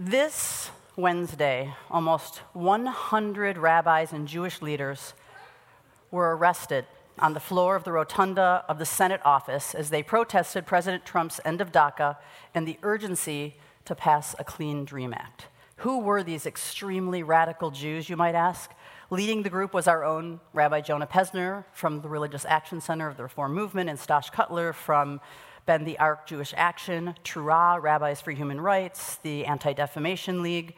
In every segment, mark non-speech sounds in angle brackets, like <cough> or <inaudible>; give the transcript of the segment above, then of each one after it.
This Wednesday, almost 100 rabbis and Jewish leaders were arrested on the floor of the rotunda of the Senate office as they protested President Trump's end of DACA and the urgency to pass a Clean Dream Act. Who were these extremely radical Jews, you might ask? Leading the group was our own Rabbi Jonah Pesner from the Religious Action Center of the Reform Movement, and Stosh Cotler from Bend the Arc Jewish Action, T'ruah, Rabbis for Human Rights, the Anti Defamation League.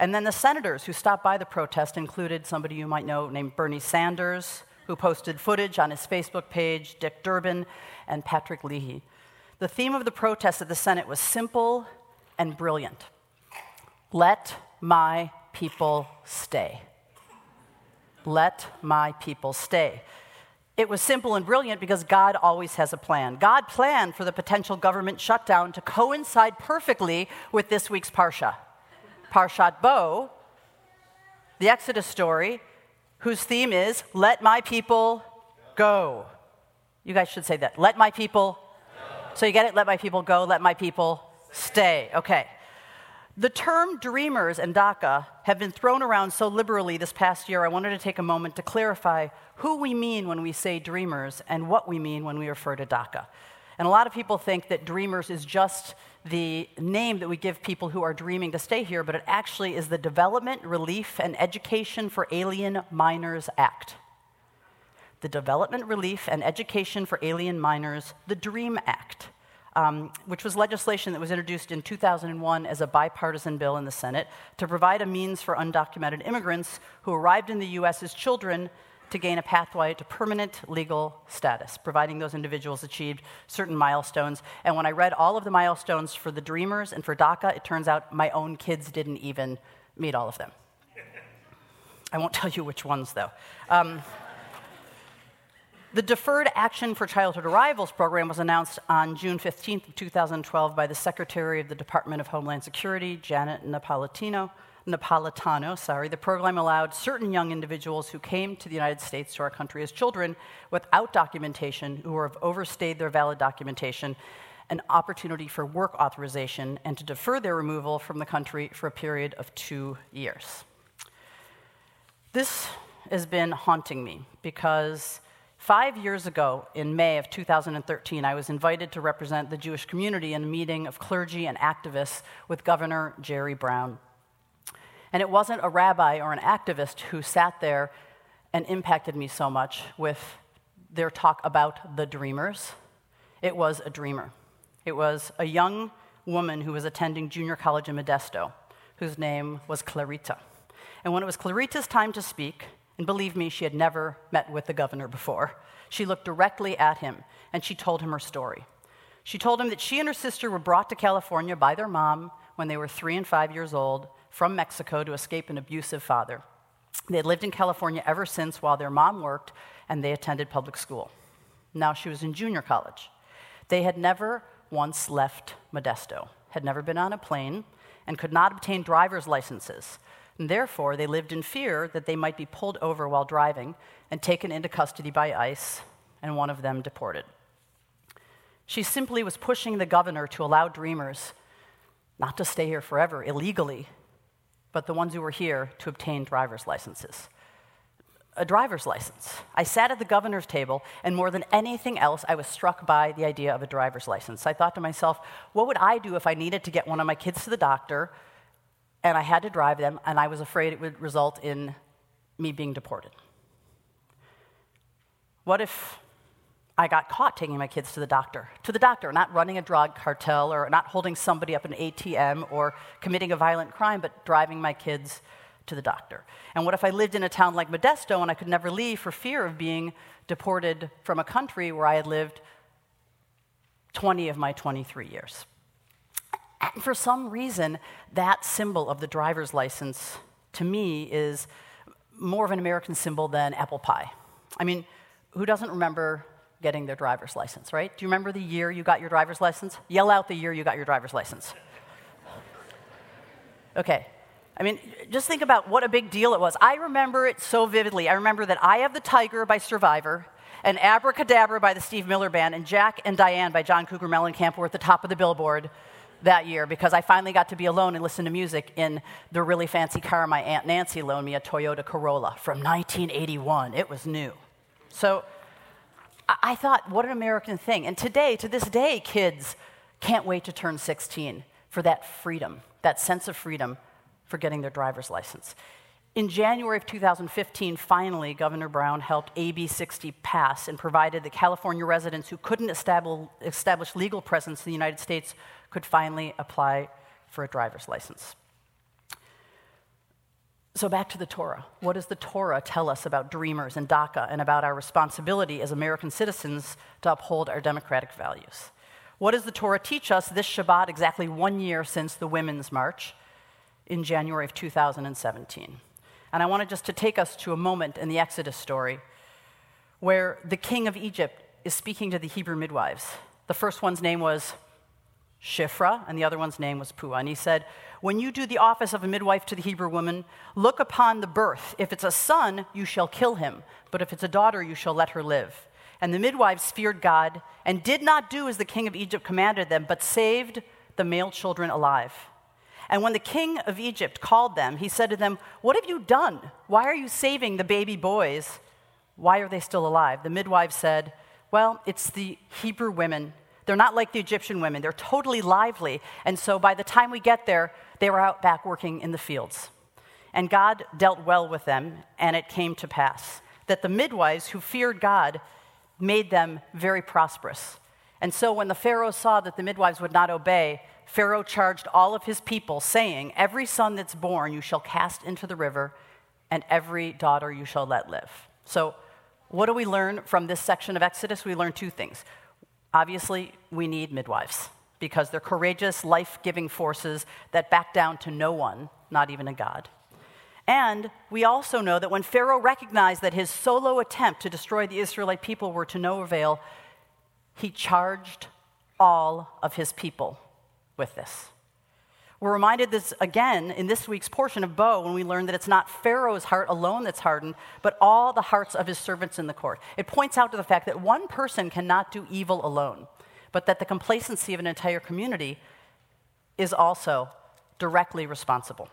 And then the senators who stopped by the protest included somebody you might know named Bernie Sanders, who posted footage on his Facebook page, Dick Durbin, and Patrick Leahy. The theme of the protest at the Senate was simple and brilliant Let my people stay. Let my people stay. It was simple and brilliant because God always has a plan. God planned for the potential government shutdown to coincide perfectly with this week's Parsha. Parshat Bo, the Exodus story, whose theme is, Let my people go. You guys should say that. Let my people. Go. So you get it? Let my people go, let my people stay. Okay. The term dreamers and DACA have been thrown around so liberally this past year, I wanted to take a moment to clarify who we mean when we say dreamers and what we mean when we refer to DACA. And a lot of people think that dreamers is just the name that we give people who are dreaming to stay here, but it actually is the Development, Relief, and Education for Alien Minors Act. The Development, Relief, and Education for Alien Minors, the DREAM Act um, which was legislation that was introduced in 2001 as a bipartisan bill in the Senate to provide a means for undocumented immigrants who arrived in the U.S. as children to gain a pathway to permanent legal status, providing those individuals achieved certain milestones. And when I read all of the milestones for the Dreamers and for DACA, it turns out my own kids didn't even meet all of them. <laughs> I won't tell you which ones, though. Um, the Deferred Action for Childhood Arrivals program was announced on June 15, 2012, by the Secretary of the Department of Homeland Security, Janet Napolitano. Napolitano, sorry. The program allowed certain young individuals who came to the United States to our country as children without documentation, who have overstayed their valid documentation, an opportunity for work authorization and to defer their removal from the country for a period of two years. This has been haunting me because Five years ago, in May of 2013, I was invited to represent the Jewish community in a meeting of clergy and activists with Governor Jerry Brown. And it wasn't a rabbi or an activist who sat there and impacted me so much with their talk about the dreamers. It was a dreamer. It was a young woman who was attending junior college in Modesto, whose name was Clarita. And when it was Clarita's time to speak, and believe me, she had never met with the governor before. She looked directly at him and she told him her story. She told him that she and her sister were brought to California by their mom when they were three and five years old from Mexico to escape an abusive father. They had lived in California ever since while their mom worked and they attended public school. Now she was in junior college. They had never once left Modesto, had never been on a plane, and could not obtain driver's licenses. And therefore, they lived in fear that they might be pulled over while driving and taken into custody by ICE, and one of them deported. She simply was pushing the governor to allow dreamers not to stay here forever illegally, but the ones who were here to obtain driver's licenses. A driver's license. I sat at the governor's table, and more than anything else, I was struck by the idea of a driver's license. I thought to myself, what would I do if I needed to get one of my kids to the doctor and I had to drive them, and I was afraid it would result in me being deported. What if I got caught taking my kids to the doctor? To the doctor, not running a drug cartel or not holding somebody up an ATM or committing a violent crime, but driving my kids to the doctor. And what if I lived in a town like Modesto and I could never leave for fear of being deported from a country where I had lived 20 of my 23 years? And for some reason, that symbol of the driver's license to me is more of an American symbol than apple pie. I mean, who doesn't remember getting their driver's license, right? Do you remember the year you got your driver's license? Yell out the year you got your driver's license. Okay. I mean, just think about what a big deal it was. I remember it so vividly. I remember that Eye of the Tiger by Survivor and Abracadabra by the Steve Miller Band and Jack and Diane by John Cougar Mellencamp were at the top of the billboard that year because I finally got to be alone and listen to music in the really fancy car my Aunt Nancy loaned me, a Toyota Corolla from 1981. It was new. So I thought, what an American thing. And today, to this day, kids can't wait to turn 16 for that freedom, that sense of freedom for getting their driver's license. In January of 2015, finally, Governor Brown helped AB 60 pass and provided that California residents who couldn't establish legal presence in the United States could finally apply for a driver's license. So, back to the Torah. What does the Torah tell us about dreamers and DACA and about our responsibility as American citizens to uphold our democratic values? What does the Torah teach us this Shabbat, exactly one year since the Women's March in January of 2017? And I wanted just to take us to a moment in the Exodus story where the king of Egypt is speaking to the Hebrew midwives. The first one's name was Shifra, and the other one's name was Pua. And he said, When you do the office of a midwife to the Hebrew woman, look upon the birth. If it's a son, you shall kill him, but if it's a daughter, you shall let her live. And the midwives feared God and did not do as the king of Egypt commanded them, but saved the male children alive. And when the king of Egypt called them, he said to them, What have you done? Why are you saving the baby boys? Why are they still alive? The midwife said, Well, it's the Hebrew women. They're not like the Egyptian women. They're totally lively. And so by the time we get there, they were out back working in the fields. And God dealt well with them, and it came to pass that the midwives who feared God made them very prosperous. And so when the Pharaoh saw that the midwives would not obey, Pharaoh charged all of his people, saying, Every son that's born you shall cast into the river, and every daughter you shall let live. So, what do we learn from this section of Exodus? We learn two things. Obviously, we need midwives because they're courageous, life giving forces that back down to no one, not even a God. And we also know that when Pharaoh recognized that his solo attempt to destroy the Israelite people were to no avail, he charged all of his people with this. We're reminded this again in this week's portion of Bo when we learn that it's not Pharaoh's heart alone that's hardened, but all the hearts of his servants in the court. It points out to the fact that one person cannot do evil alone, but that the complacency of an entire community is also directly responsible.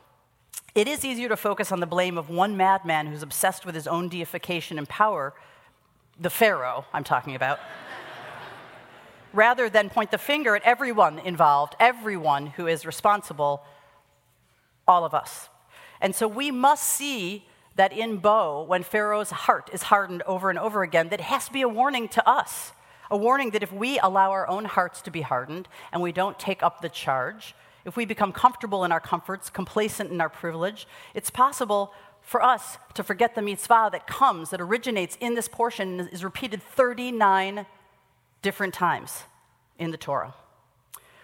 It is easier to focus on the blame of one madman who's obsessed with his own deification and power, the Pharaoh I'm talking about rather than point the finger at everyone involved, everyone who is responsible, all of us. And so we must see that in Bo, when Pharaoh's heart is hardened over and over again, that has to be a warning to us. A warning that if we allow our own hearts to be hardened and we don't take up the charge, if we become comfortable in our comforts, complacent in our privilege, it's possible for us to forget the mitzvah that comes, that originates in this portion, and is repeated 39 different times in the Torah.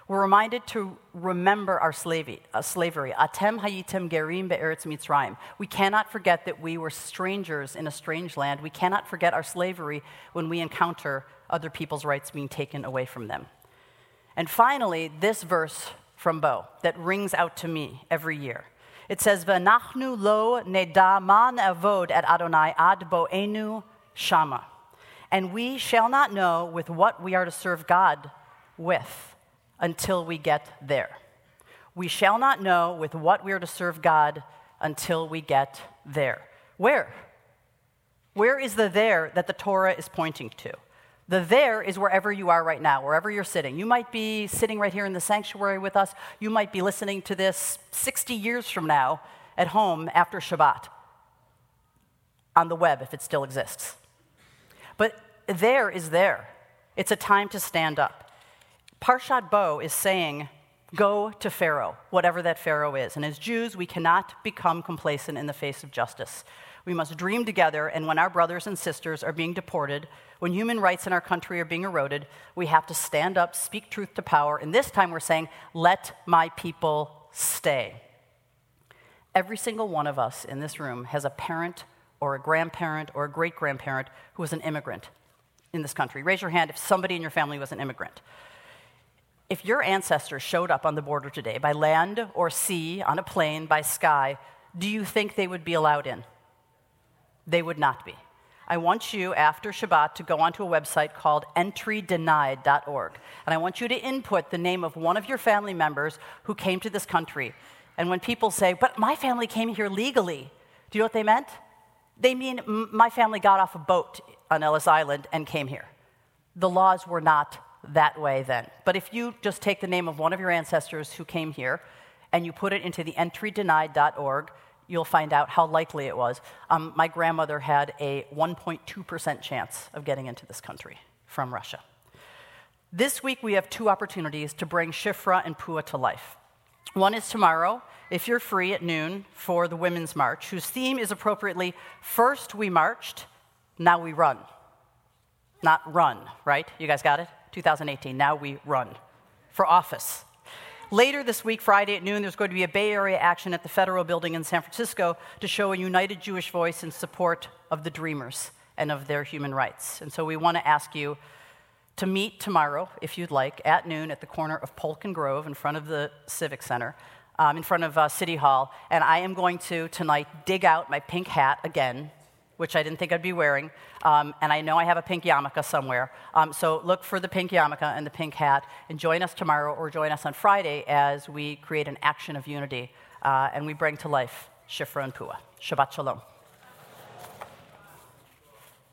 We're reminded to remember our slavery. Uh. Atem hayitem gerim be'eretz Mitzrayim. We cannot forget that we were strangers in a strange land. We cannot forget our slavery when we encounter other people's rights being taken away from them. And finally, this verse from Bo that rings out to me every year. It says, "V'nachnu lo neda man avod at Adonai ad boenu shama." And we shall not know with what we are to serve God with until we get there. We shall not know with what we are to serve God until we get there. Where? Where is the there that the Torah is pointing to? The there is wherever you are right now, wherever you're sitting. You might be sitting right here in the sanctuary with us. You might be listening to this 60 years from now at home after Shabbat on the web if it still exists. But there is there. It's a time to stand up. Parshat Bo is saying, Go to Pharaoh, whatever that Pharaoh is. And as Jews, we cannot become complacent in the face of justice. We must dream together, and when our brothers and sisters are being deported, when human rights in our country are being eroded, we have to stand up, speak truth to power, and this time we're saying, Let my people stay. Every single one of us in this room has a parent or a grandparent or a great grandparent who was an immigrant in this country? Raise your hand if somebody in your family was an immigrant. If your ancestors showed up on the border today by land or sea, on a plane, by sky, do you think they would be allowed in? They would not be. I want you, after Shabbat, to go onto a website called entrydenied.org. And I want you to input the name of one of your family members who came to this country. And when people say, but my family came here legally, do you know what they meant? They mean my family got off a boat on Ellis Island and came here. The laws were not that way then. But if you just take the name of one of your ancestors who came here and you put it into the entrydenied.org, you'll find out how likely it was. Um, my grandmother had a 1.2% chance of getting into this country from Russia. This week, we have two opportunities to bring Shifra and Pua to life. One is tomorrow, if you're free at noon, for the Women's March, whose theme is appropriately First We Marched, Now We Run. Not run, right? You guys got it? 2018, Now We Run. For office. Later this week, Friday at noon, there's going to be a Bay Area action at the Federal Building in San Francisco to show a united Jewish voice in support of the Dreamers and of their human rights. And so we want to ask you to meet tomorrow, if you'd like, at noon at the corner of Polk and Grove in front of the Civic Center, um, in front of uh, City Hall. And I am going to tonight dig out my pink hat again which I didn't think I'd be wearing. Um, and I know I have a pink yarmulke somewhere. Um, so look for the pink yarmulke and the pink hat, and join us tomorrow or join us on Friday as we create an action of unity uh, and we bring to life Shifra and Pua. Shabbat Shalom.